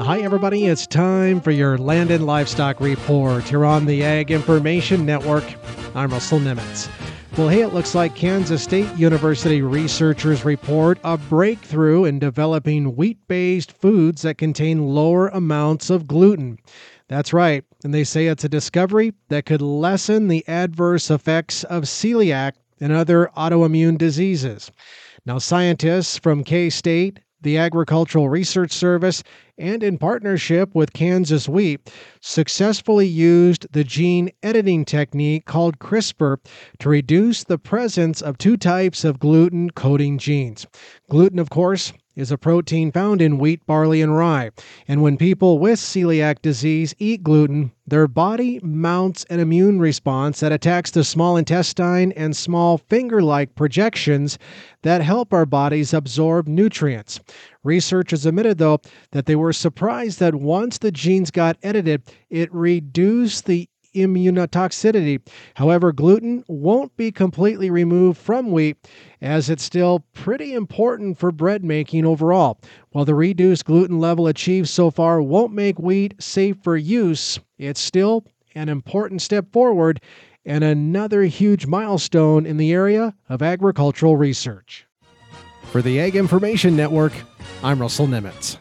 Hi, everybody. It's time for your Land and Livestock Report here on the Ag Information Network. I'm Russell Nemetz. Well, hey, it looks like Kansas State University researchers report a breakthrough in developing wheat based foods that contain lower amounts of gluten. That's right, and they say it's a discovery that could lessen the adverse effects of celiac and other autoimmune diseases. Now, scientists from K State, the Agricultural Research Service, and in partnership with Kansas Wheat, successfully used the gene editing technique called CRISPR to reduce the presence of two types of gluten coding genes. Gluten, of course, is a protein found in wheat, barley, and rye. And when people with celiac disease eat gluten, their body mounts an immune response that attacks the small intestine and small finger like projections that help our bodies absorb nutrients. Researchers admitted, though, that they were surprised that once the genes got edited, it reduced the immunotoxicity. However, gluten won't be completely removed from wheat as it's still pretty important for bread making overall. While the reduced gluten level achieved so far won't make wheat safe for use, it's still an important step forward and another huge milestone in the area of agricultural research. For the Ag Information Network, I'm Russell Nemetz.